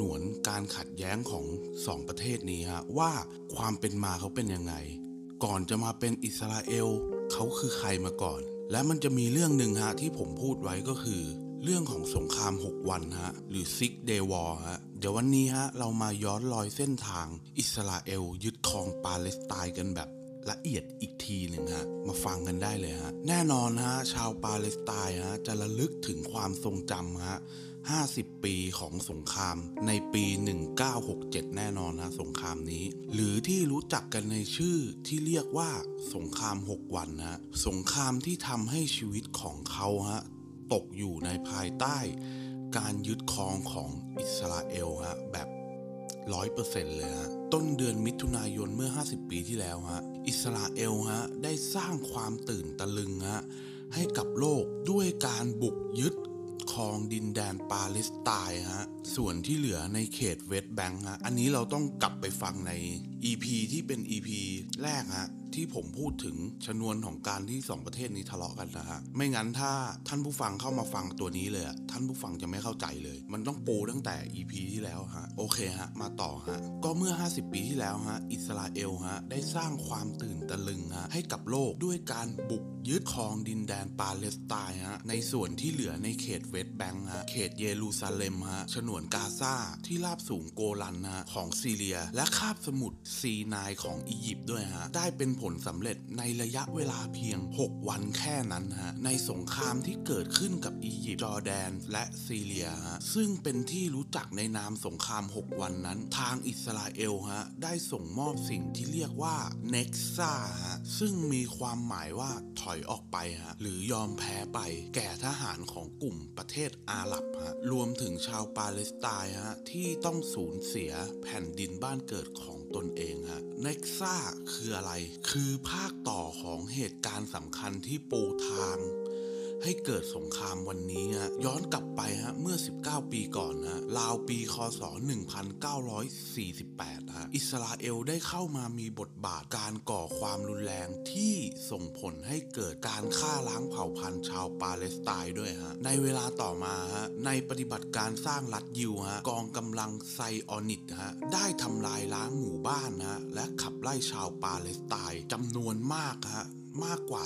นวนการขัดแย้งของสองประเทศนี้ฮะว่าความเป็นมาเขาเป็นยังไง ก่อนจะมาเป็นอิสราเอลเขาคือใครมาก่อน และมันจะมีเรื่องหนึ่งฮะที่ผมพูดไว้ก็คือ เรื่องของสงคราม 6 วันฮะหรือ Six Day War ฮะเดี๋ยววันนี้ฮะเรามาย้อนรอยเส้นทาง อิสราเอลยึดครองปาเลสไตน์กันแบบละเอียดอีกทีหนึ่งฮะ มาฟังกันได้เลยฮะ แน่นอนฮะ ชาวปาเลสไตน์ฮะ จะระลึกถึงความทรงจำฮะ 50 ปีของสงครามในปี 1967 แน่นอนนะสงครามนี้ หรือที่รู้จักกันในชื่อที่เรียกว่าสงคราม 6 วันนะสงครามที่ทำให้ชีวิตของเขาฮะตกอยู่ในภายใต้ การยึดครองของอิสราเอลฮะแบบร้อยเปอร์เซ็นต์เลยฮะต้นเดือนมิถุนายนเมื่อ 50 ปีที่แล้วฮะอิสราเอลฮะได้สร้างความตื่นตะลึงฮะให้กับโลกด้วยการบุกยึด ครองดินแดนปาเลสไตน์ฮะ ส่วนที่เหลือในเขตเวสต์แบงค์ฮะ อันนี้เราต้องกลับไปฟังใน EP ที่เป็น EP แรกฮะ ที่ผมพูดถึงชนวนของการที่สองประเทศนี้ทะเลาะกันนะฮะไม่งั้นถ้าท่านผู้ฟังเข้ามาฟังตัวนี้เลยอะท่านผู้ฟังจะไม่เข้าใจเลย มันต้องปูตั้งแต่ EP ที่แล้วฮะโอเคฮะมาต่อฮะก็เมื่อ 50 ปีที่แล้วฮะอิสราเอลฮะได้สร้างความตื่นตะลึงฮะให้กับโลกด้วยการบุกยึดครองดินแดนปาเลสไตน์ฮะในส่วนที่เหลือในเขตเวสต์แบงค์ฮะเขตเยรูซาเล็มฮะฉนวนกาซาที่ราบสูงโกลันฮะของซีเรีย และคาบสมุทรซีนายของอียิปต์ด้วยฮะได้เป็นผลสำเร็จในระยะเวลาเพียง 6 วันแค่นั้นฮะ ในสงครามที่เกิดขึ้นกับอียิปต์จอร์แดน และซีเรียฮะ ซึ่งเป็นที่รู้จักในนามสงคราม 6 วันนั้น ทางอิสราเอลฮะ ได้ส่งมอบสิ่งที่เรียกว่าเน็กซ่าฮะ ซึ่งมีความหมายว่าถอยออกไปฮะ หรือยอมแพ้ไป แก่ทหารของกลุ่มประเทศอาหรับฮะ รวมถึงชาวปาเลสไตน์ฮะ ที่ต้องสูญเสียแผ่นดินบ้านเกิดของตนเองฮะ เน็กซ่าคืออะไรคือภาคต่อของเหตุการณ์สำคัญที่ปูทาง ให้เกิดสงครามวันนี้ฮะย้อนกลับไปฮะเมื่อ 19 ปีก่อนฮะราวปีคศ 1948ฮะอิสราเอลได้เข้ามามีบทบาทการก่อความรุนแรงที่ส่งผลให้เกิดการฆ่าล้างเผ่าพันธุ์ชาวปาเลสไตน์ด้วยฮะในเวลาต่อมาฮะในปฏิบัติการสร้างรัฐยิวฮะกองกำลังไซออนิสต์ฮะได้ทำลายล้างหมู่บ้านฮะและขับไล่ชาวปาเลสไตน์จำนวนมากฮะ มากกว่า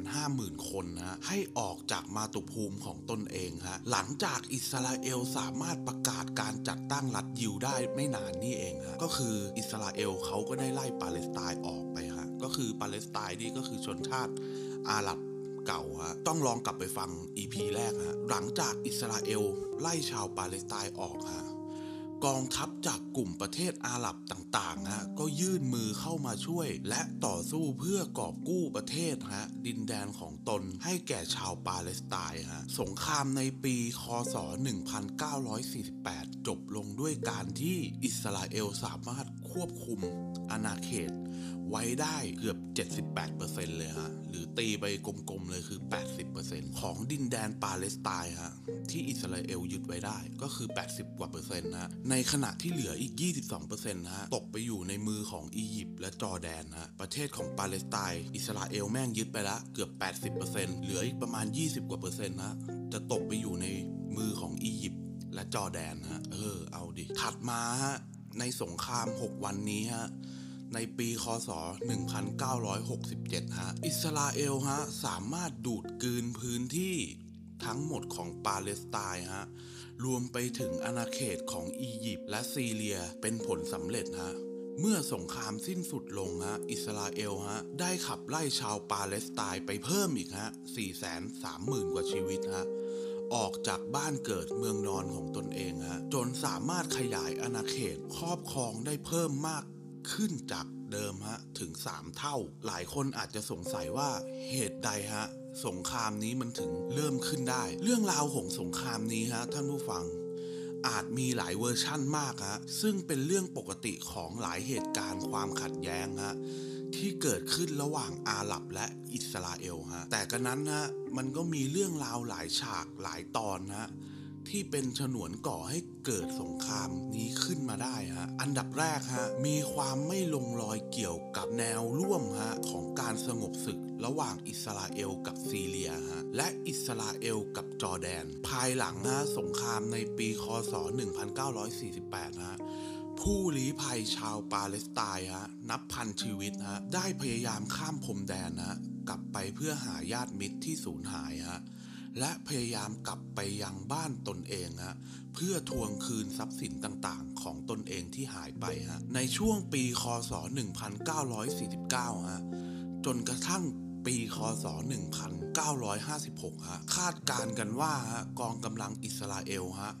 750,000 คนนะให้ออกจากมาตุภูมิของตนเองฮะหลังจากอิสราเอลสามารถประกาศการจัดตั้งรัฐยิวได้ไม่นานนี่เองฮะก็คืออิสราเอลเขาก็ได้ไล่ปาเลสไตน์ออกไปฮะก็คือปาเลสไตน์นี่ก็คือชนชาติอาหรับเก่าฮะต้องลองกลับไปฟัง EP แรกฮะหลังจากอิสราเอลไล่ชาวปาเลสไตน์ออกฮะ กองทัพจากกลุ่มประเทศอาหรับต่างๆฮะก็ยื่นมือเข้ามาช่วย และต่อสู้เพื่อกอบกู้ประเทศฮะดินแดนของตนให้แก่ชาวปาเลสไตน์ฮะสงครามในปีคศ 1948 จบลงด้วยการที่อิสราเอลสามารถควบคุมอาณาเขต ไว้ได้เกือบ 78%เลยฮะ หรือตีไปกลมๆเลยคือ 80%ของดินแดนปาเลสไตน์ฮะ ที่อิสราเอลยึดไว้ได้ก็คือ 80 กว่าเปอร์เซ็นต์นะในขณะที่เหลืออีก 22%นะฮะ ตกไปอยู่ในมือของอียิปต์และจอร์แดนฮะประเทศของปาเลสไตน์อิสราเอลแม่งยึดไปละเกือบ 80%เหลืออีกประมาณ 20 กว่าเปอร์เซ็นต์นะจะตกไปอยู่ในมือของอียิปต์และจอร์แดนฮะ เออ เอาดิ ถัดมาฮะ ในสงคราม 6 วันนี้ฮะ ในปีคศ 1967 ฮะ อิสราเอลฮะ สามารถดูดกลืนพื้นที่ทั้งหมดของปาเลสไตน์ฮะ รวมไปถึงอาณาเขตของอียิปต์และซีเรียเป็นผลสำเร็จฮะ เมื่อสงครามสิ้นสุดลงฮะ อิสราเอลฮะ ได้ขับไล่ชาวปาเลสไตน์ไปเพิ่มอีกฮะ 430,000 กว่าชีวิตฮะออกจากบ้านเกิดเมืองนอนของตนเองฮะจนสามารถขยายอาณาเขตครอบครองได้เพิ่มมาก ขึ้นจากเดิมฮะถึง 3 เท่า หลายคนอาจจะสงสัยว่าเหตุใดฮะ สงครามนี้มันถึงเริ่มขึ้นได้ เรื่องราวของสงครามนี้ฮะท่านผู้ฟัง อาจมีหลายเวอร์ชั่นมากฮะซึ่งเป็นเรื่องปกติของหลายเหตุการณ์ความขัดแย้งฮะที่เกิดขึ้นระหว่างอาหรับและอิสราเอลฮะแต่กระนั้นฮะมันก็มีเรื่องราวหลายฉากหลายตอนฮะ ที่เป็นชนวนก่อให้เกิดสงครามนี้ขึ้นมาได้ฮะ อันดับแรกฮะ มีความไม่ลงรอยเกี่ยวกับแนวร่วมฮะ ของการสงบศึกระหว่างอิสราเอลกับซีเรียฮะ และอิสราเอลกับจอร์แดน ภายหลังฮะสงครามในปีคศ 1948 ฮะผู้ลี้ภัยชาวปาเลสไตน์ฮะนับพันชีวิตฮะได้พยายามข้ามพรมแดนฮะกลับไปเพื่อหาญาติมิตรที่สูญหายฮะ และพยายามกลับไปยังบ้านตนเองฮะเพื่อทวงคืนทรัพย์สินต่างๆ ของตนเองที่หายไปฮะในช่วงปีคศ 1949ฮะจนกระทั่งปีคศ 1956 ฮะ คาดการกันว่าฮะกองกำลังอิสราเอล ฮะ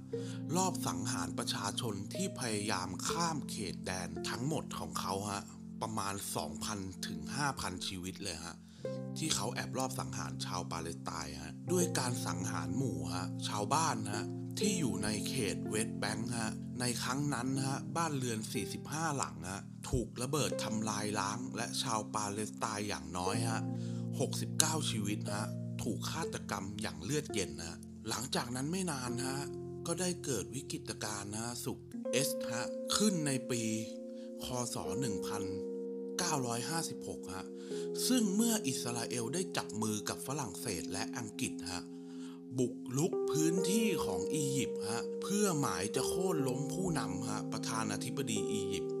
รอบสังหารประชาชนที่พยายามข้ามเขตแดนทั้งหมดของเขา ฮะ ประมาณ 2,000 ถึง 5,000 ชีวิตเลย ฮะ ที่เขาแอบรอบสังหารชาวปาเลสไตน์ฮะด้วยการสังหารหมู่ฮะชาวบ้านฮะที่อยู่ในเขตเวสต์แบงค์ฮะในครั้งนั้นฮะบ้านเรือน 45 หลังฮะถูกระเบิดทำลายล้าง และชาวปาเลสไตน์อย่างน้อยฮะ69 ชีวิตฮะถูกฆาตกรรมอย่างเลือดเย็นฮะหลังจากนั้นไม่นานฮะก็ได้เกิดวิกฤตการณ์นะสุกเอสฮะขึ้นในปี คศ 1956ฮะ ซึ่งเมื่ออิสราเอลได้จับมือกับฝรั่งเศสและอังกฤษฮะบุกลุกพื้นที่ของอียิปต์ฮะเพื่อหมายจะโค่นล้มผู้นำฮะประธานาธิบดีอียิปต์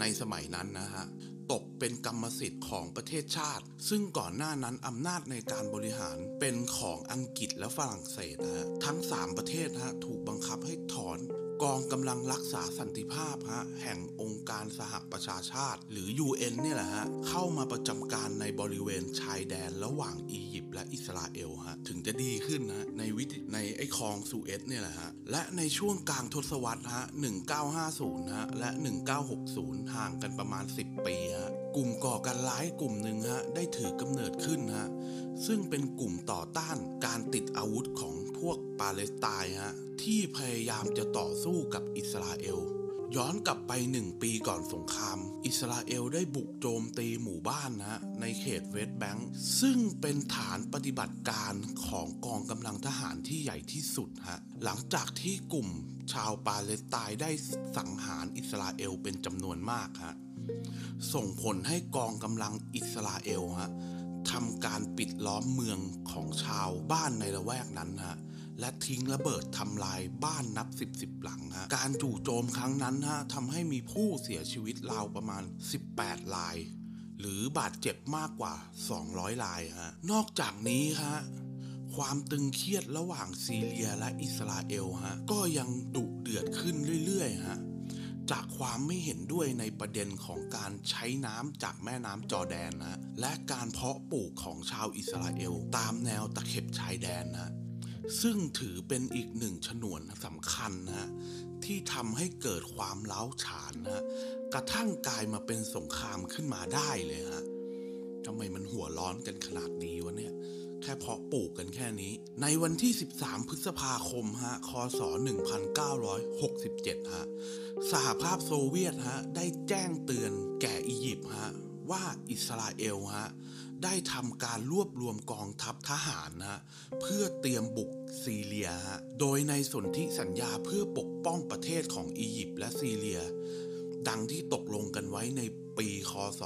ในสมัยนั้นนะฮะตกเป็นกรรมสิทธิ์ของประเทศชาติ ซึ่งก่อนหน้านั้นอำนาจในการบริหารเป็นของอังกฤษและฝรั่งเศสนะฮะทั้ง 3 ประเทศฮะถูกบังคับให้ถอน กองกำลังรักษาสันติภาพฮะแห่งองค์การสหประชาชาติ หรือ UN เนี่ยแหละฮะเข้ามาประจำการในบริเวณชายแดนระหว่างอียิปต์และอิสราเอลฮะถึงจะดีขึ้นนะในวิธีในไอ้คลองสุเอตเนี่ยแหละฮะและในช่วงกลางทศวรรษฮะ1950ฮะและ 1960 ห่างกันประมาณ 10 ปีฮะกลุ่มก่อการร้ายกลุ่มหนึ่งฮะได้ถือกำเนิดขึ้นฮะ ซึ่งเป็นกลุ่มต่อต้านการติดอาวุธของพวกปาเลสไตน์ฮะที่พยายามจะต่อสู้กับอิสราเอล ย้อนกลับไปหนึ่งปีก่อนสงคราม อิสราเอลได้บุกโจมตีหมู่บ้านนะในเขตเวสต์แบงค์ซึ่งเป็นฐานปฏิบัติการของกองกำลังทหารที่ใหญ่ที่สุดฮะหลังจากที่กลุ่มชาวปาเลสไตน์ได้สังหารอิสราเอลเป็นจำนวนมากฮะส่งผลให้กองกำลังอิสราเอลฮะ ทำการปิดล้อมเมืองของชาวบ้านในละแวกนั้นฮะและทิ้งระเบิดทำลายบ้านนับสิบสิบหลังฮะการจู่โจมครั้งนั้นฮะทำให้มีผู้เสียชีวิตราวประมาณ 18 ราย หรือบาดเจ็บมากกว่า 200 รายฮะนอกจากนี้ฮะความตึงเครียดระหว่างซีเรียและอิสราเอลฮะก็ยังดุเดือดขึ้นเรื่อยๆฮะ จากความไม่เห็นด้วยในประเด็นของการใช้น้ำจากแม่น้ำจอแดนนะและการเพาะปลูกของชาวอิสราเอล ตามแนวตะเข็บชายแดนนะซึ่งถือเป็นอีกหนึ่งฉนวนสำคัญนะที่ทำให้เกิดความเล้าฉานนะกระทั่งกลายมาเป็นสงครามขึ้นมาได้เลยฮะทำไมมันหัวร้อนกันขนาดนี้วะเนี่ย แค่เพาะปลูกกันแค่นี้ ในวันที่ 13 พฤษภาคมฮะคศ 1967 ฮะ สหภาพโซเวียตฮะ ได้แจ้งเตือนแก่อียิปต์ฮะ ว่าอิสราเอลฮะ ได้ทำการรวบรวมกองทัพทหารนะเพื่อเตรียมบุกซีเรียฮะ โดยในสนธิสัญญาเพื่อปกป้องประเทศของอียิปต์และซีเรีย ดังที่ตกลงกันไว้ใน ปี คศ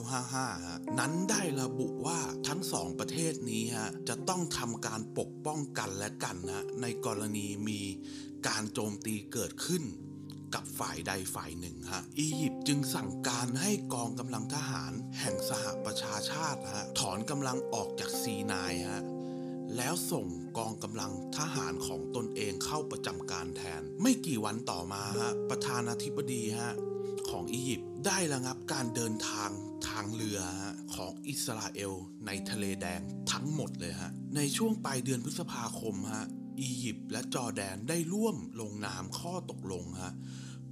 1955ฮะนั้นได้ระบุว่าทั้งสองประเทศนี้ฮะจะต้องทำการปกป้องกันและกันนะในกรณีมีการโจมตีเกิดขึ้นกับฝ่ายใดฝ่ายหนึ่งฮะอียิปต์จึงสั่งการให้กองกำลังทหารแห่งสหประชาชาติฮะถอนกำลังออกจากซีนายฮะ แล้วส่งกองกำลังทหารของตนเองเข้าประจำการแทน ไม่กี่วันต่อมาฮะประธานาธิบดีฮะของอียิปต์ได้ระงับการเดินทางทางเรือของอิสราเอลในทะเลแดงทั้งหมดเลยฮะ ในช่วงปลายเดือนพฤษภาคมฮะ อียิปต์และจอแดนได้ร่วมลงนามข้อตกลงฮะ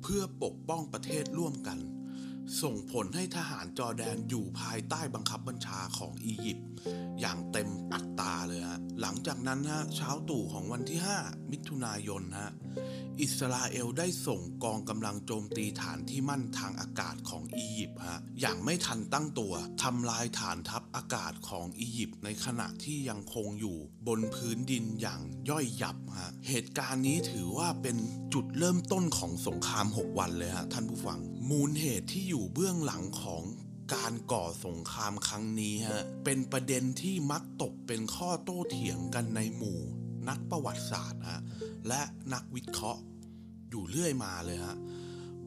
เพื่อปกป้องประเทศร่วมกัน ส่งผลให้ทหารจอแดนอยู่ภายใต้บังคับบัญชาของอียิปต์อย่างเต็มอัตราเลยฮะ หลังจากนั้นฮะเช้าตู่ของวันที่ 5 มิถุนายนฮะ อิสราเอลได้ส่งกองกำลังโจมตีฐานที่มั่นทางอากาศของอียิปต์ฮะ อย่างไม่ทันตั้งตัวทำลายฐานทัพอากาศของอียิปต์ในขณะที่ยังคงอยู่บนพื้นดินอย่างย่อยยับฮะ เหตุการณ์นี้ถือว่าเป็นจุดเริ่มต้นของสงคราม 6 วันเลยฮะท่านผู้ฟัง มูลเหตุที่อยู่เบื้องหลังของการก่อสงครามครั้งนี้ฮะเป็นประเด็นที่มักตกเป็นข้อโต้เถียงกันในหมู่ นักประวัติศาสตร์ฮะและนักวิเคราะห์อยู่เรื่อยมาเลยฮะ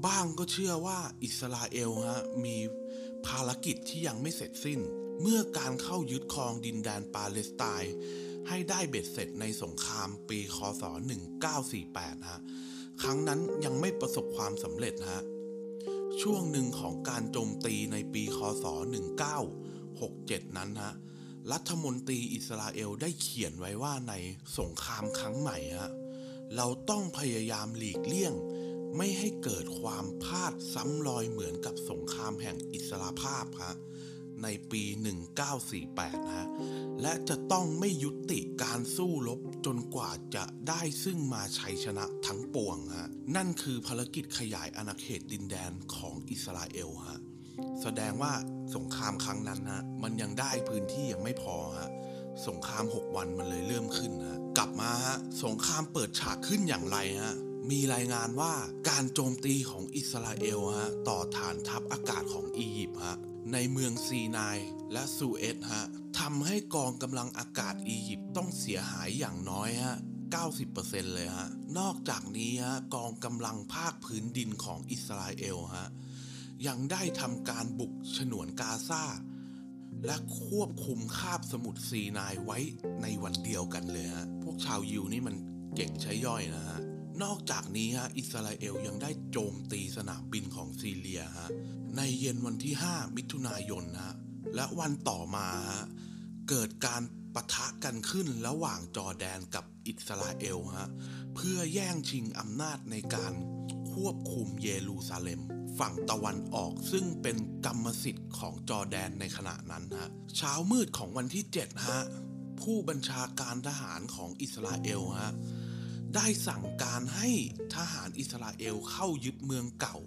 บ้างก็เชื่อว่าอิสราเอลฮะมีภารกิจที่ยังไม่เสร็จสิ้น เมื่อการเข้ายึดครองดินแดนปาเลสไตน์ให้ได้เบ็ดเสร็จในสงครามปีคศ 1948ฮะครั้งนั้นยังไม่ประสบความสำเร็จฮะ ช่วงหนึ่งของการโจมตีในปีคศ 1967 นั้นฮะรัฐมนตรีอิสราเอลได้เขียนไว้ว่าในสงครามครั้งใหม่ฮะเราต้องพยายามหลีกเลี่ยง ไม่ให้เกิดความพลาดซ้ำรอยเหมือนกับสงครามแห่งอิสราภาพฮะในปี 1948ฮะและจะต้องไม่ยุติการสู้รบ จนกว่าจะได้ซึ่งมาชัยชนะทั้งปวงฮะนั่นคือภารกิจขยายอาณาเขตดินแดนของอิสราเอลฮะแสดงว่าสงครามครั้งนั้นฮะมันยังได้พื้นที่ยังไม่พอฮะสงคราม 6 วันมันเลยเริ่มขึ้นฮะกลับมาฮะสงครามเปิดฉากขึ้นอย่างไรฮะมีรายงานว่าการโจมตีของอิสราเอลฮะต่อฐานทัพอากาศของอียิปต์ฮะ ในเมืองซีนายและซูเอตฮะทำให้กองกำลังอากาศอียิปต์ต้องเสียหายอย่างน้อยฮะ90%เลยฮะ นอกจากนี้ฮะกองกำลังภาคพื้นดินของอิสราเอลฮะยังได้ทำการบุกฉนวนกาซาและควบคุมคาบสมุทรซีนายไว้ในวันเดียวกันเลยฮะ พวกชาวยิวนี่มันเก่งใช้ย่อยนะฮะ นอกจากนี้ฮะอิสราเอลยังได้โจมตีสนามบินของซีเรียฮะในเย็นวันที่ 5 มิถุนายนฮะและวันต่อมาฮะเกิดการปะทะกันขึ้นระหว่างจอแดนกับอิสราเอลฮะเพื่อแย่งชิงอำนาจในการควบคุมเยรูซาเล็ม ฝั่งตะวันออกซึ่งเป็นกรรมสิทธิ์ของจอแดนในขณะนั้นฮะเช้ามืดของวันที่ 7 ฮะ ผู้บัญชาการทหารของอิสราเอลฮะ ได้สั่งการให้ทหารอิสราเอลเข้ายึดเมืองเก่า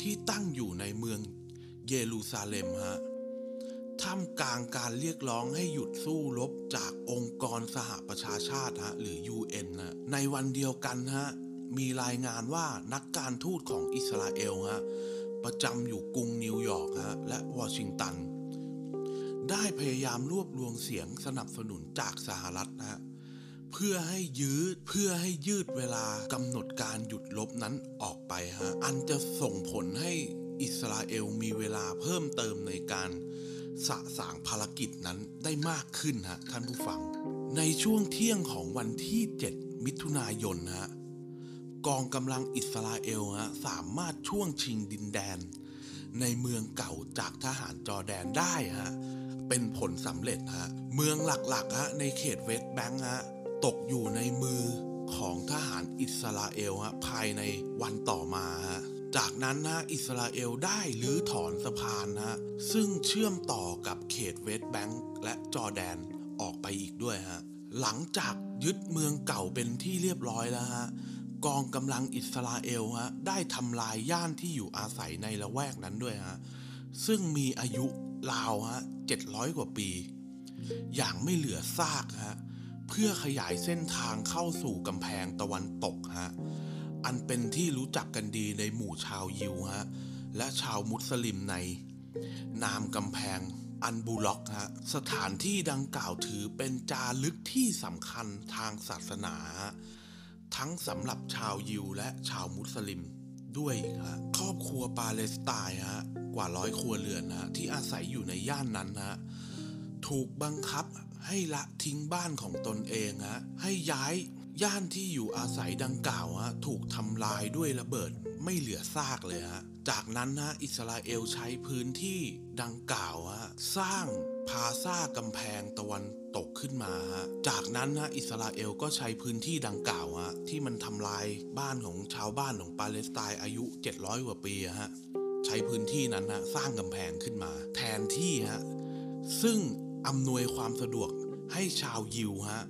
ที่ตั้งอยู่ในเมืองเยรูซาเล็มฮะท่ามกลางการเรียกร้องให้หยุดสู้รบจากองค์กรสหประชาชาติฮะหรือ UN นะในวันเดียวกันฮะมีรายงานว่านักการทูตของอิสราเอลฮะประจำอยู่กรุงนิวยอร์กฮะและวอชิงตัน ได้พยายามรวบรวมเสียงสนับสนุนจากสหรัฐนะฮะ เพื่อให้ยืดเพื่อให้ยืดเวลากำหนดการหยุดรบนั้นออกไปฮะอันจะส่งผลให้อิสราเอลมีเวลาเพิ่มเติมในการสะสางภารกิจนั้นได้มากขึ้นฮะท่านผู้ฟัง ในช่วงเที่ยงของวันที่ 7 มิถุนายนฮะกองกำลังอิสราเอลฮะสามารถช่วงชิงดินแดน ในเมืองเก่าจากทหารจอร์แดนได้ฮะเป็นผลสำเร็จฮะเมืองหลักๆฮะในเขตเวสต์แบงค์ฮะ ตกอยู่ในมือของทหารอิสราเอลฮะภายในวันต่อมาฮะจากนั้นนะอิสราเอลได้รื้อถอนสะพานนะซึ่งเชื่อมต่อกับเขตเวสต์แบงค์และจอแดนออกไปอีกด้วยฮะหลังจากยึดเมืองเก่าเป็นที่เรียบร้อยแล้วฮะกองกำลังอิสราเอลฮะได้ทำลายย่านที่อยู่อาศัยในละแวกนั้นด้วยฮะซึ่งมีอายุราวฮะ700 กว่าปี อย่างไม่เหลือซากฮะ เพื่อขยายเส้นทางเข้าสู่กำแพงตะวันตกฮะ อันเป็นที่รู้จักกันดีในหมู่ชาวยิวฮะ และชาวมุสลิมใน นามกำแพงอันบูล็อกฮะ สถานที่ดังกล่าวถือเป็นจารึกที่สำคัญทางศาสนา ทั้งสำหรับชาวยิวและชาวมุสลิมด้วยฮะครอบครัวปาเลสไตน์ฮะกว่าร้อยครัวเรือนฮะที่อาศัยอยู่ในย่านนั้นฮะ ถูกบังคับให้ละทิ้งบ้านของตนเองฮะให้ย้ายย่านที่อยู่อาศัยดังกล่าวฮะถูกทำลายด้วยระเบิดไม่เหลือซากเลยฮะจากนั้นฮะอิสราเอลใช้พื้นที่ดังกล่าวฮะสร้างพาซากำแพงตะวันตกขึ้นมาฮะจากนั้นฮะอิสราเอลก็ใช้พื้นที่ดังกล่าวฮะที่มันทำลายบ้านของชาวบ้านของปาเลสไตน์อายุ 700 กว่าปีฮะใช้พื้นที่นั้นฮะสร้างกำแพงขึ้นมา แทนที่ฮะซึ่ง อำนวยความสะดวกให้ชาวยิวฮะ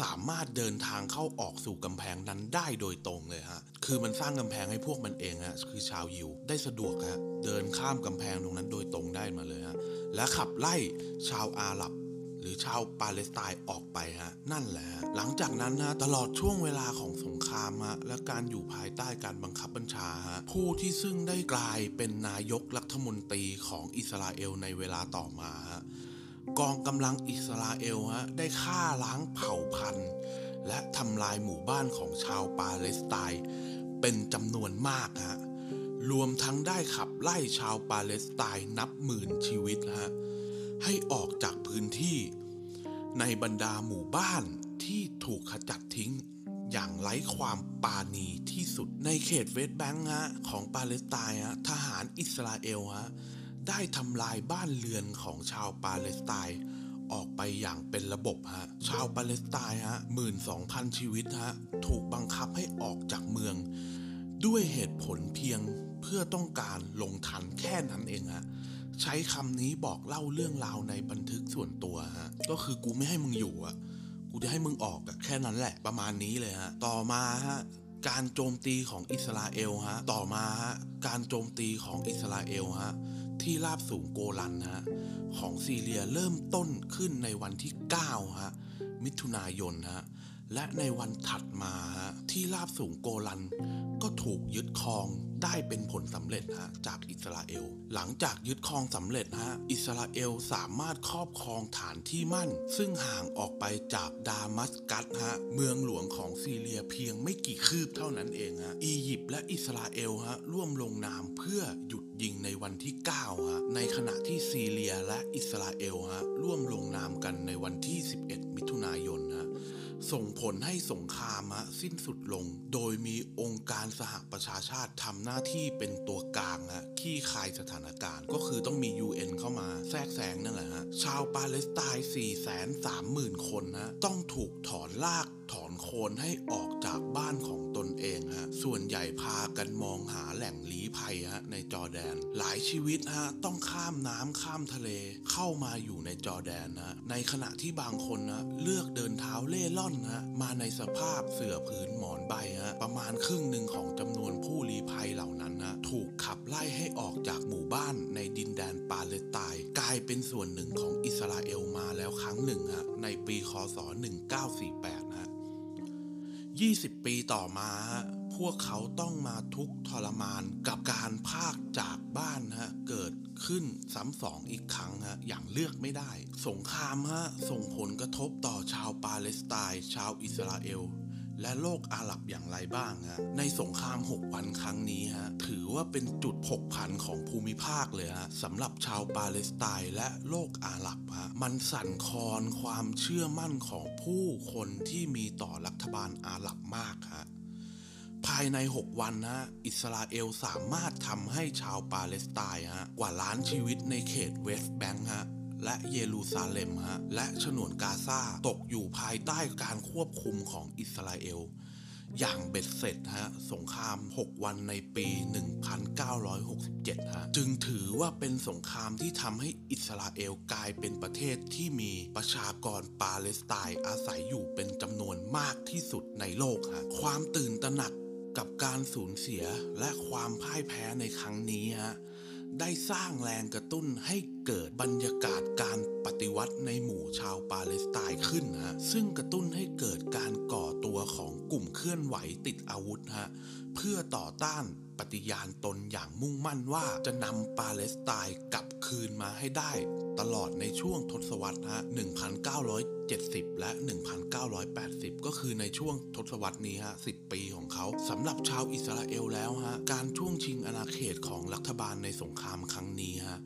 สามารถเดินทางเข้าออกสู่กำแพงนั้นได้โดยตรงเลยฮะ คือมันสร้างกำแพงให้พวกมันเองฮะ คือชาวยิวได้สะดวกฮะ เดินข้ามกำแพงตรงนั้นโดยตรงได้มาเลยฮะ และขับไล่ชาวอาหรับ หรือชาวปาเลสไตน์ออกไปฮะ นั่นแหละฮะ หลังจากนั้นนะตลอดช่วงเวลาของสงครามฮะ และการอยู่ภายใต้การบังคับบัญชาฮะ ผู้ที่ซึ่งได้กลายเป็นนายกรัฐมนตรีของอิสราเอลในเวลาต่อมาฮะ กองกำลังอิสราเอลฮะได้ฆ่าล้างเผ่าพันธุ์ และทำลายหมู่บ้านของชาวปาเลสไตน์เป็นจำนวนมากฮะรวมทั้งได้ขับไล่ชาวปาเลสไตน์นับหมื่นชีวิตฮะให้ออกจากพื้นที่ ในบรรดาหมู่บ้านที่ถูกขจัดทิ้ง อย่างไร้ความปราณีที่สุดในเขตเวสต์แบงค์ฮะของปาเลสไตน์ฮะทหารอิสราเอลฮะ ได้ทำลายบ้านเรือนของชาวปาเลสไตน์ออกไปอย่างเป็นระบบฮะ ชาวปาเลสไตน์ฮะหมื่นสองพันชีวิตฮะ ถูกบังคับให้ออกจากเมือง ด้วยเหตุผลเพียงเพื่อต้องการลงทันแค่นั้นเองฮะ ใช้คำนี้บอกเล่าเรื่องราวในบันทึกส่วนตัวฮะ ก็คือกูไม่ให้มึงอยู่อะกูจะให้มึงออกอะแค่นั้นแหละ ประมาณนี้เลยฮะ ต่อมาฮะการโจมตีของอิสราเอลฮะ ต่อมาฮะ การโจมตีของอิสราเอลฮะ ที่ราบสูงโกลันฮะของซีเรียเริ่มต้นขึ้นในวันที่9ฮะมิถุนายนฮะ และในวันถัดมาที่ราบสูงโกลัน ก็ถูกยึดครองได้เป็นผลสำเร็จฮะจากอิสราเอล หลังจากยึดครองสำเร็จฮะอิสราเอลสามารถครอบครองฐานที่มั่น ซึ่งห่างออกไปจากดามัสกัสฮะเมืองหลวงของซีเรียเพียงไม่กี่คืบเท่านั้นเองฮะอียิปต์และอิสราเอลฮะร่วมลงนามเพื่อหยุดยิงในวันที่9ฮะในขณะที่ซีเรียและอิสราเอลฮะร่วมลงนามกันในวันที่ 11 มิถุนายนฮะ ส่งผลให้สงครามฮะสิ้นสุดลง โดยมีองค์การสหประชาชาติทำหน้าที่เป็นตัวกลางฮะขี้คายสถานการณ์ ก็คือต้องมี UN เข้ามาแทรกแซงนั่นแหละฮะ ชาวปาเลสไตน์ 4 3 0 0 0 0 คนนะ ต้องถูกถอนลาก ถอนโคนให้ออกจากบ้านของตนเองฮะ ส่วนใหญ่พากันมองหาแหล่งลี้ภัยฮะในจอร์แดน หลายชีวิตฮะต้องข้ามน้ำข้ามทะเล เข้ามาอยู่ในจอร์แดนนะ ในขณะที่บางคนนะเลือกเดินเท้าเล่ร่อนฮะมาในสภาพเสื่อผืนหมอนใบฮะประมาณครึ่งหนึ่งของจำนวนผู้ลี้ภัยเหล่านั้นนะถูกขับไล่ให้ออกจากหมู่บ้านในดินแดนปาเลสไตน์กลายเป็นส่วนหนึ่งของอิสราเอลมาแล้วครั้งหนึ่งฮะในปีคศ 1948นะ 20 ปีต่อมา พวกเขาต้องมาทุกข์ทรมานกับการพากจากบ้านฮะเกิดขึ้นซ้ำสองอีกครั้งฮะอย่างเลือกไม่ได้ สงครามฮะส่งผลกระทบต่อชาวปาเลสไตน์ชาวอิสราเอล และโลกอาหรับอย่างไรบ้างฮะในสงคราม 6 วันครั้งนี้ฮะถือว่าเป็นจุดผกผันของภูมิภาคเลยฮะสำหรับชาวปาเลสไตน์และโลกอาหรับฮะมันสั่นคลอนความเชื่อมั่นของผู้คนที่มีต่อรัฐบาลอาหรับมากฮะภายใน 6 วันนะอิสราเอลสามารถทำให้ชาวปาเลสไตน์ฮะกว่าล้านชีวิตในเขตเวสต์แบงค์ฮะ และเยรูซาเล็มฮะและฉนวนกาซาตกอยู่ภายใต้การควบคุมของอิสราเอล อย่างเบ็ดเสร็จฮะสงคราม 6 วันในปี 1967 ฮะ จึงถือว่าเป็นสงครามที่ทำให้อิสราเอลกลายเป็นประเทศที่มีประชากรปาเลสไตน์อาศัยอยู่เป็นจำนวนมากที่สุดในโลกฮะความตื่นตระหนักกับการสูญเสียและความพ่ายแพ้ในครั้งนี้ฮะ ได้สร้างแรงกระตุ้นให้เกิดบรรยากาศการปฏิวัติในหมู่ชาวปาเลสไตน์ขึ้นฮะซึ่งกระตุ้นให้เกิดการก่อตัวของกลุ่มเคลื่อนไหวติดอาวุธฮะเพื่อต่อต้านปฏิญาณตนอย่างมุ่งมั่นว่าจะนำปาเลสไตน์กลับคืนมาให้ได้ ตลอดในช่วงทศวรรษฮะ1970 และ 1980 ก็คือในช่วงทศวรรษนี้ฮะ 10 ปีของเขาสำหรับชาวอิสราเอลแล้วฮะ การช่วงชิงอาณาเขตของรัฐบาลในสงครามครั้งนี้ฮะ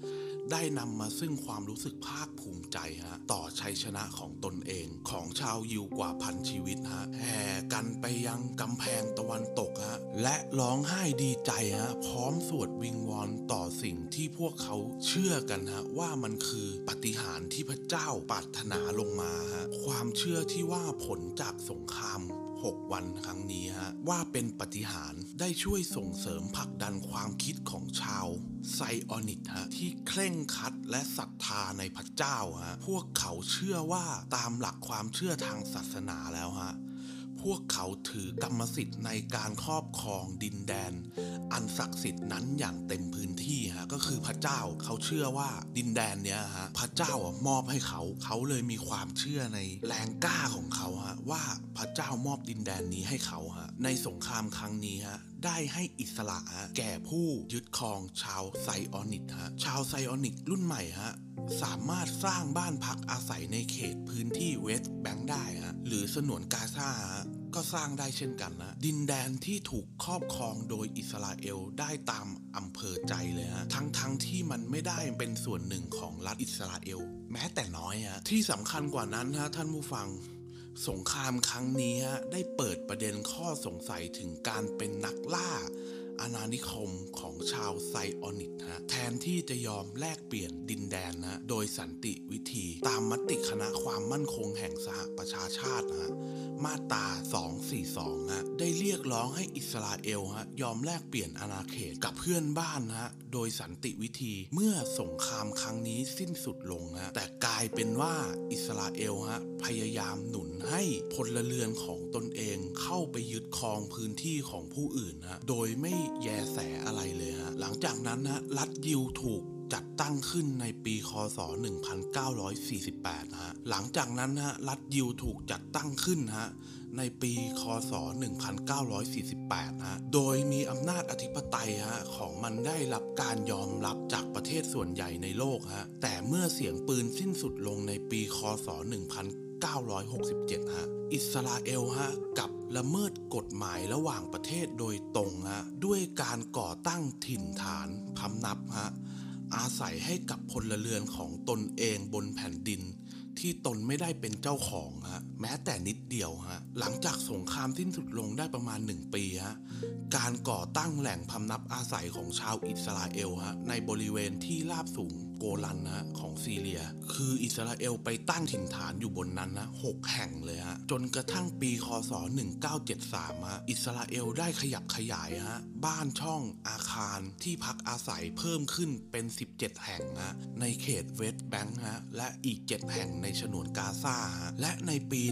ได้นำมาซึ่งความรู้สึกภาคภูมิใจฮะต่อชัยชนะของตนเองของชาวยิวกว่าพันชีวิตฮะแห่กันไปยังกำแพงตะวันตกฮะและร้องไห้ดีใจฮะพร้อมสวดวิงวอนต่อสิ่งที่พวกเขาเชื่อกันฮะว่ามันคือปฏิหารที่พระเจ้าปรารถนาลงมาฮะความเชื่อที่ว่าผลจากสงคราม 6 วันครั้งนี้ฮะว่าเป็นปฏิหารได้ช่วยส่งเสริมผลักดันความคิดของชาวไซออนิตฮะที่เคร่งครัดและศรัทธาในพระเจ้าฮะพวกเขาเชื่อว่าตามหลักความเชื่อทางศาสนาแล้วฮะ พวกเขาถือกรรมสิทธิ์ในการครอบครองดินแดน อันศักดิ์สิทธิ์นั้นอย่างเต็มพื้นที่ฮะก็คือพระเจ้าเขาเชื่อว่าดินแดนเนี้ยฮะพระเจ้าอะมอบให้เขาเขาเลยมีความเชื่อในแรงกล้าของเขาฮะว่าพระเจ้ามอบดินแดนนี้ให้เขาฮะในสงครามครั้งนี้ฮะได้ให้อิสระฮะแก่ผู้ยึดครองชาวไซออนิสต์ฮะชาวไซออนิสต์รุ่นใหม่ฮะ สามารถสร้างบ้านพักอาศัยในเขตพื้นที่เวสต์แบงค์ได้ฮะหรือฉนวนกาซาฮะก็สร้างได้เช่นกันนะ ดินแดนที่ถูกครอบครองโดยอิสราเอลได้ตามอำเภอใจเลยฮะทั้งทั้งที่มันไม่ได้เป็นส่วนหนึ่งของรัฐอิสราเอล แม้แต่น้อยฮะที่สำคัญกว่านั้นฮะท่านผู้ฟังสงครามครั้งนี้ได้เปิดประเด็นข้อสงสัยถึงการเป็นนักล่า อาณานิคมของชาวไซออนิตฮะแทนที่จะยอมแลกเปลี่ยนดินแดนนะโดยสันติวิธีตามมติคณะความมั่นคงแห่งสหประชาชาติฮะ มาตรา242ฮะได้เรียกร้องให้อิสราเอลฮะยอมแลกเปลี่ยนอาณาเขตกับเพื่อนบ้านฮะโดยสันติวิธีเมื่อสงครามครั้งนี้สิ้นสุดลงฮะแต่กลายเป็นว่าอิสราเอลฮะพยายามหนุนให้พลเรือนของตนเองเข้าไปยึดครองพื้นที่ของผู้อื่นฮะโดยไม่แยแสอะไรเลยฮะหลังจากนั้นฮะรัฐยิวถูก จัดตั้งขึ้นในปีคศ 1948ฮะ หลังจากนั้นฮะรัฐยิวถูกจัดตั้งขึ้นฮะในปีคศ 1948 ฮะ โดยมีอำนาจอธิปไตยฮะของมันได้รับการยอมรับจากประเทศส่วนใหญ่ในโลกฮะ แต่เมื่อเสียงปืนสิ้นสุดลงในปีคศ 1967 ฮะ อิสราเอลฮะกับละเมิดกฎหมายระหว่างประเทศโดยตรงฮะด้วยการก่อตั้งถิ่นฐานพำนับฮะ อาศัยให้กับพลเรือนของตนเองบนแผ่นดิน ที่ตนไม่ได้เป็นเจ้าของฮะแม้แต่นิดเดียวฮะหลังจากสงครามสิ้นสุดลงได้ประมาณ 1 ปีฮะการก่อตั้งแหล่งพำนับอาศัยของชาวอิสราเอลฮะในบริเวณที่ราบสูงโกลันนะฮะของซีเรีย คืออิสราเอลไปตั้งถิ่นฐานอยู่บนนั้นนะหกแห่งเลยฮะจนกระทั่งปีคศ 1973ฮะอิสราเอลได้ขยับขยายฮะบ้านช่องอาคารที่พักอาศัยเพิ่มขึ้นเป็น 17 แห่งฮะในเขตเวสต์แบงค์ฮะและอีก 7 แห่งในฉนวนกาซาและในปี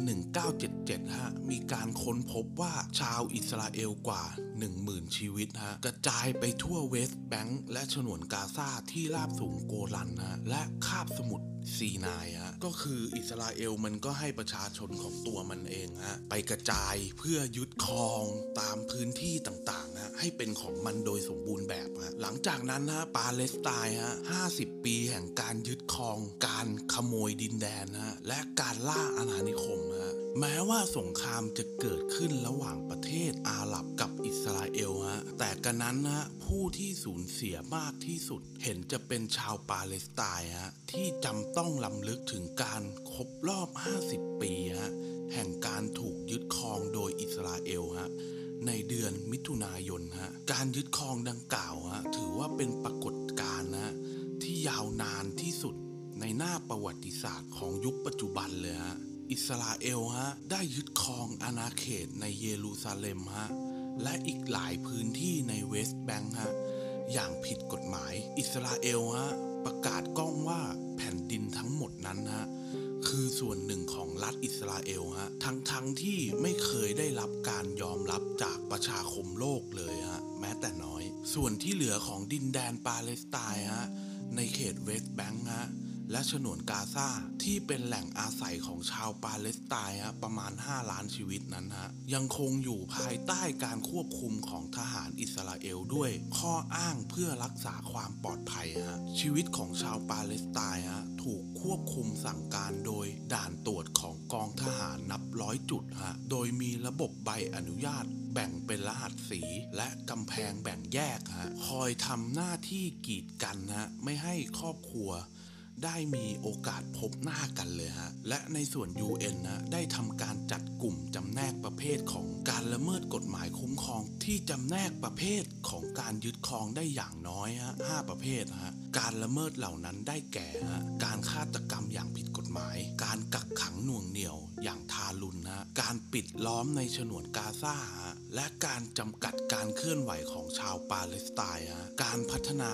1977 ฮะ มีการค้นพบว่าชาวอิสราเอลกว่า 10,000 ชีวิตฮะ กระจายไปทั่วเวสต์แบงก์และฉนวนกาซาที่ราบสูงโกลันฮะและคาบสมุทร ซีนายฮะก็คืออิสราเอลมันก็ให้ประชาชนของตัวมันเองฮะไปกระจายเพื่อยึดครองตามพื้นที่ต่างๆฮะให้เป็นของมันโดยสมบูรณ์แบบฮะหลังจากนั้นฮะปาเลสไตน์ฮะ50 ปีแห่งการยึดครอง การขโมยดินแดนฮะและการล่าอาณานิคมฮะ แม้ว่าสงครามจะเกิดขึ้นระหว่างประเทศอาหรับกับอิสราเอลฮะ แต่กันนั้นฮะผู้ที่สูญเสียมากที่สุด เห็นจะเป็นชาวปาเลสไตน์ฮะ ที่จำต้องลำลึกถึงการครบรอบ 50 ปีฮะ แห่งการถูกยึดครองโดยอิสราเอลฮะในเดือนมิถุนายนฮะ การยึดครองดังกล่าวฮะถือว่าเป็นปรากฏการณ์นะที่ยาวนานที่สุดในหน้าประวัติศาสตร์ของยุคปัจจุบันเลยฮะ อิสราเอลฮะได้ยึดครองอาณาเขตในเยรูซาเล็มฮะและอีกหลายพื้นที่ในเวสต์แบงค์ฮะอย่างผิดกฎหมาย อิสราเอลฮะประกาศก้องว่าแผ่นดินทั้งหมดนั้นฮะคือส่วนหนึ่งของรัฐอิสราเอลฮะทั้งทั้งที่ไม่เคยได้รับการยอมรับจากประชาคมโลกเลยฮะแม้แต่น้อย ส่วนที่เหลือของดินแดนปาเลสไตน์ฮะในเขตเวสต์แบงค์ฮะ และฉนวนกาซาที่เป็นแหล่งอาศัยของชาวปาเลสไตน์ประมาณ 5 ล้านชีวิตนั้นฮะยังคงอยู่ภายใต้การควบคุมของทหารอิสราเอลด้วย ข้ออ้างเพื่อรักษาความปลอดภัยฮะชีวิตของชาวปาเลสไตน์ฮะถูกควบคุมสั่งการโดยด่านตรวจของกองทหารนับร้อยจุดฮะโดยมีระบบใบอนุญาตแบ่งเป็นรหัสสีและกำแพงแบ่งแยกฮะคอยทำหน้าที่กีดกันฮะไม่ให้ครอบครัว ได้มีโอกาสพบหน้ากันเลยฮะ และในส่วน UN นะได้ทำการจัดกลุ่มจำแนกประเภทของการละเมิดกฎหมายคุ้มครอง ที่จำแนกประเภทของการยึดครองได้อย่างน้อยฮะห้าประเภทฮะการละเมิดเหล่านั้นได้แก่ฮะการฆาตกรรมอย่างผิด หมาย การกักขังหน่วงเหนี่ยวอย่างทารุณนะการปิดล้อมในฉนวนกาซาฮะและการจำกัดการเคลื่อนไหวของชาวปาเลสไตน์ฮะการพัฒนา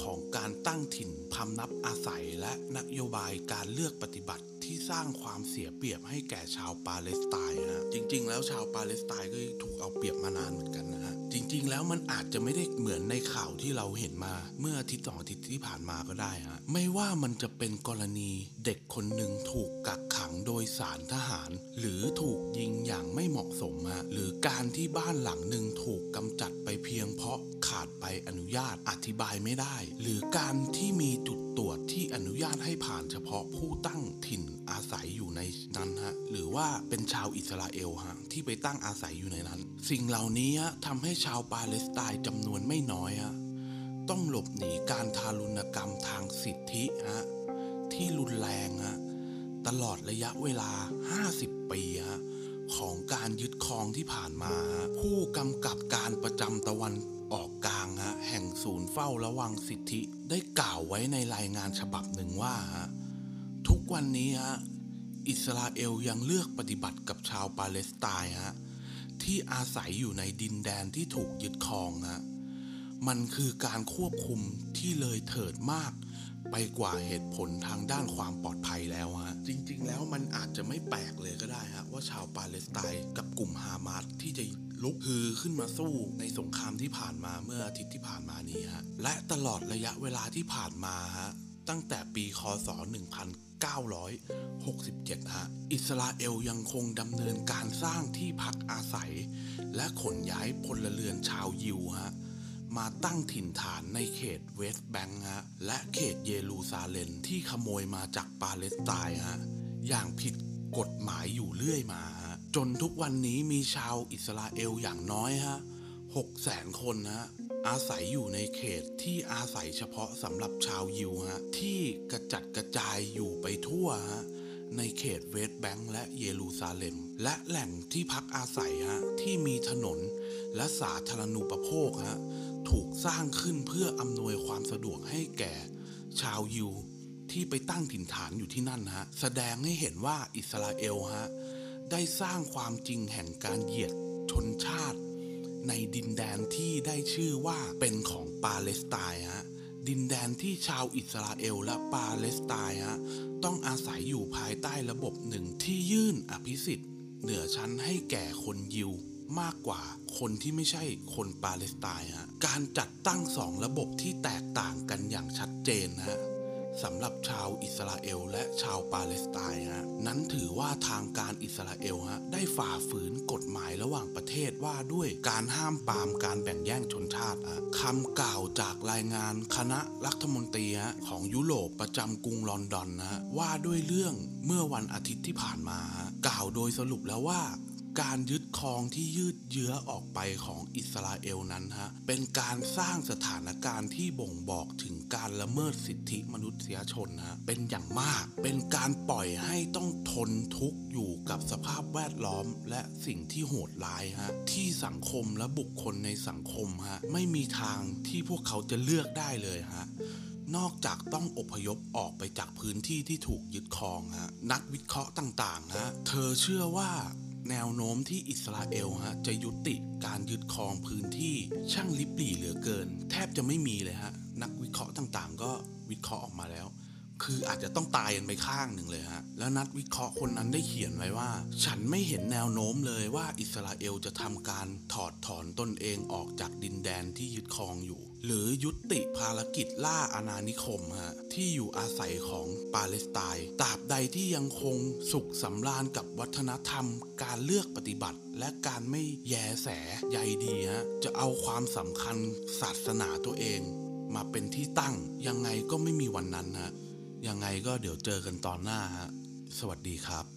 ของการตั้งถิ่นพำนับอาศัยและนโยบายการเลือกปฏิบัติที่สร้างความเสียเปรียบให้แก่ชาวปาเลสไตน์นะจริงๆ แล้วชาวปาเลสไตน์ก็ถูกเอาเปรียบมานานเหมือนกันนะฮะ จริงๆ แล้วมันอาจจะไม่ได้เหมือนในข่าวที่เราเห็นมา เมื่ออาทิตย์สองอาทิตย์ที่ผ่านมาก็ได้ฮะไม่ว่ามันจะเป็นกรณีเด็กคนหนึ่งถูกกักขังโดยสารทหาร หรือถูกยิงอย่างไม่เหมาะสมฮะหรือการที่บ้านหลังหนึ่งถูกกำจัดไปเพียงเพราะขาดใบอนุญาตอธิบายไม่ได้ หรือการที่มีจุด ตรวจที่อนุญาตให้ผ่านเฉพาะผู้ตั้งถิ่นอาศัยอยู่ในนั้นฮะหรือว่าเป็นชาวอิสราเอลฮะที่ไปตั้งอาศัยอยู่ในนั้น สิ่งเหล่านี้ทำให้ชาวปาเลสไตน์จำนวนไม่น้อยฮะต้องหลบหนีการทารุณกรรมทางสิทธิฮะที่รุนแรงฮะตลอดระยะเวลา 50 ปีฮะของการยึดครองที่ผ่านมา ผู้กำกับการประจำตะวัน ออกกลางฮะแห่งศูนย์เฝ้าระวังสิทธิได้กล่าวไว้ในรายงานฉบับหนึ่งว่า ทุกวันนี้ฮะอิสราเอลยังเลือกปฏิบัติกับชาวปาเลสไตน์ฮะที่อาศัยอยู่ในดินแดนที่ถูกยึดครองฮะมันคือการควบคุมที่เลยเถิดมาก ไปกว่าเหตุผลทางด้านความปลอดภัยแล้วฮะจริง ๆ แล้วมันอาจจะไม่แปลกเลยก็ได้ฮะว่าชาวปาเลสไตน์กับกลุ่มฮามาสที่จะ ลุกฮือขึ้นมาสู้ในสงครามที่ผ่านมาเมื่ออาทิตย์ที่ผ่านมานี้ฮะและตลอดระยะเวลาที่ผ่านมาฮะตั้งแต่ปีคศ 1967 ฮะ อิสราเอลยังคงดำเนินการสร้างที่พักอาศัย และขนย้ายพลเรือนชาวยิวฮะ มาตั้งถิ่นฐานในเขตเวสต์แบงค์ฮะ และเขตเยรูซาเล็มที่ขโมยมาจากปาเลสไตน์ฮะ อย่างผิดกฎหมายอยู่เรื่อยมา จนทุกวันนี้มีชาวอิสราเอลอย่างน้อยฮะหกแสนคนฮะอาศัยอยู่ในเขตที่อาศัยเฉพาะสำหรับชาวยิวฮะที่กระจัดกระจายอยู่ไปทั่วฮะในเขตเวสต์แบงค์และเยรูซาเล็ม และแหล่งที่พักอาศัยฮะที่มีถนนและสาธารณูปโภคฮะถูกสร้างขึ้นเพื่ออำนวยความสะดวกให้แก่ชาวยิวที่ไปตั้งถิ่นฐานอยู่ที่นั่นฮะแสดงให้เห็นว่าอิสราเอลฮะ ได้สร้างความจริงแห่งการเหยียดชนชาติ ในดินแดนที่ได้ชื่อว่าเป็นของปาเลสไตน์ฮะดินแดนที่ชาวอิสราเอลและปาเลสไตน์ฮะต้องอาศัยอยู่ภายใต้ระบบหนึ่งที่ยื่นอภิสิทธิ์ เหนือชั้นให้แก่คนยิวมากกว่าคนที่ไม่ใช่คนปาเลสไตน์ฮะการจัดตั้งสองระบบที่แตกต่างกันอย่างชัดเจนฮะ สำหรับชาวอิสราเอลและชาวปาเลสไตน์ฮะนั้นถือว่าทางการอิสราเอลฮะได้ฝ่าฝืนกฎหมายระหว่างประเทศว่าด้วยการห้ามปรามการแบ่งแยกชนชาติฮะคำกล่าวจากรายงานคณะรัฐมนตรีฮะของยุโรปประจำกรุงลอนดอนนะว่าด้วยเรื่องเมื่อวันอาทิตย์ที่ผ่านมา กล่าวโดยสรุปแล้วว่า การยึดครองที่ยืดเยื้อออกไปของอิสราเอลนั้นฮะเป็นการสร้างสถานการณ์ที่บ่งบอกถึงการละเมิดสิทธิมนุษยชนฮะเป็นอย่างมาก เป็นการปล่อยให้ต้องทนทุกข์อยู่กับสภาพแวดล้อม และสิ่งที่โหดร้ายฮะที่สังคมและบุคคลในสังคมฮะไม่มีทางที่พวกเขาจะเลือกได้เลยฮะนอกจากต้องอพยพออกไปจากพื้นที่ที่ถูกยึดครองฮะนักวิเคราะห์ต่างๆฮะเธอเชื่อว่า แนวโน้มที่อิสราเอลฮะจะยุติการยึดครองพื้นที่ช่างลิบหลี่เหลือเกิน แทบจะไม่มีเลยฮะนักวิเคราะห์ต่างๆ ก็วิเคราะห์ออกมาแล้ว คืออาจจะต้องตายกันไปข้างหนึ่งเลยฮะ แล้วนักวิเคราะห์คนนั้นได้เขียนไว้ว่า ฉันไม่เห็นแนวโน้มเลยว่าอิสราเอลจะทำการถอดถอนตนเองออกจากดินแดนที่ยึดครองอยู่ หรือยุติภารกิจล่าอาณานิคมฮะที่อยู่อาศัยของปาเลสไตน์ตราบใดที่ยังคงสุขสำราญกับวัฒนธรรม การเลือกปฏิบัติ และการไม่แยแสใยดีฮะจะเอาความสำคัญศาสนาตัวเอง มาเป็นที่ตั้งยังไงก็ไม่มีวันนั้นฮะ ยังไงก็เดี๋ยวเจอกันตอนหน้าฮะ สวัสดีครับ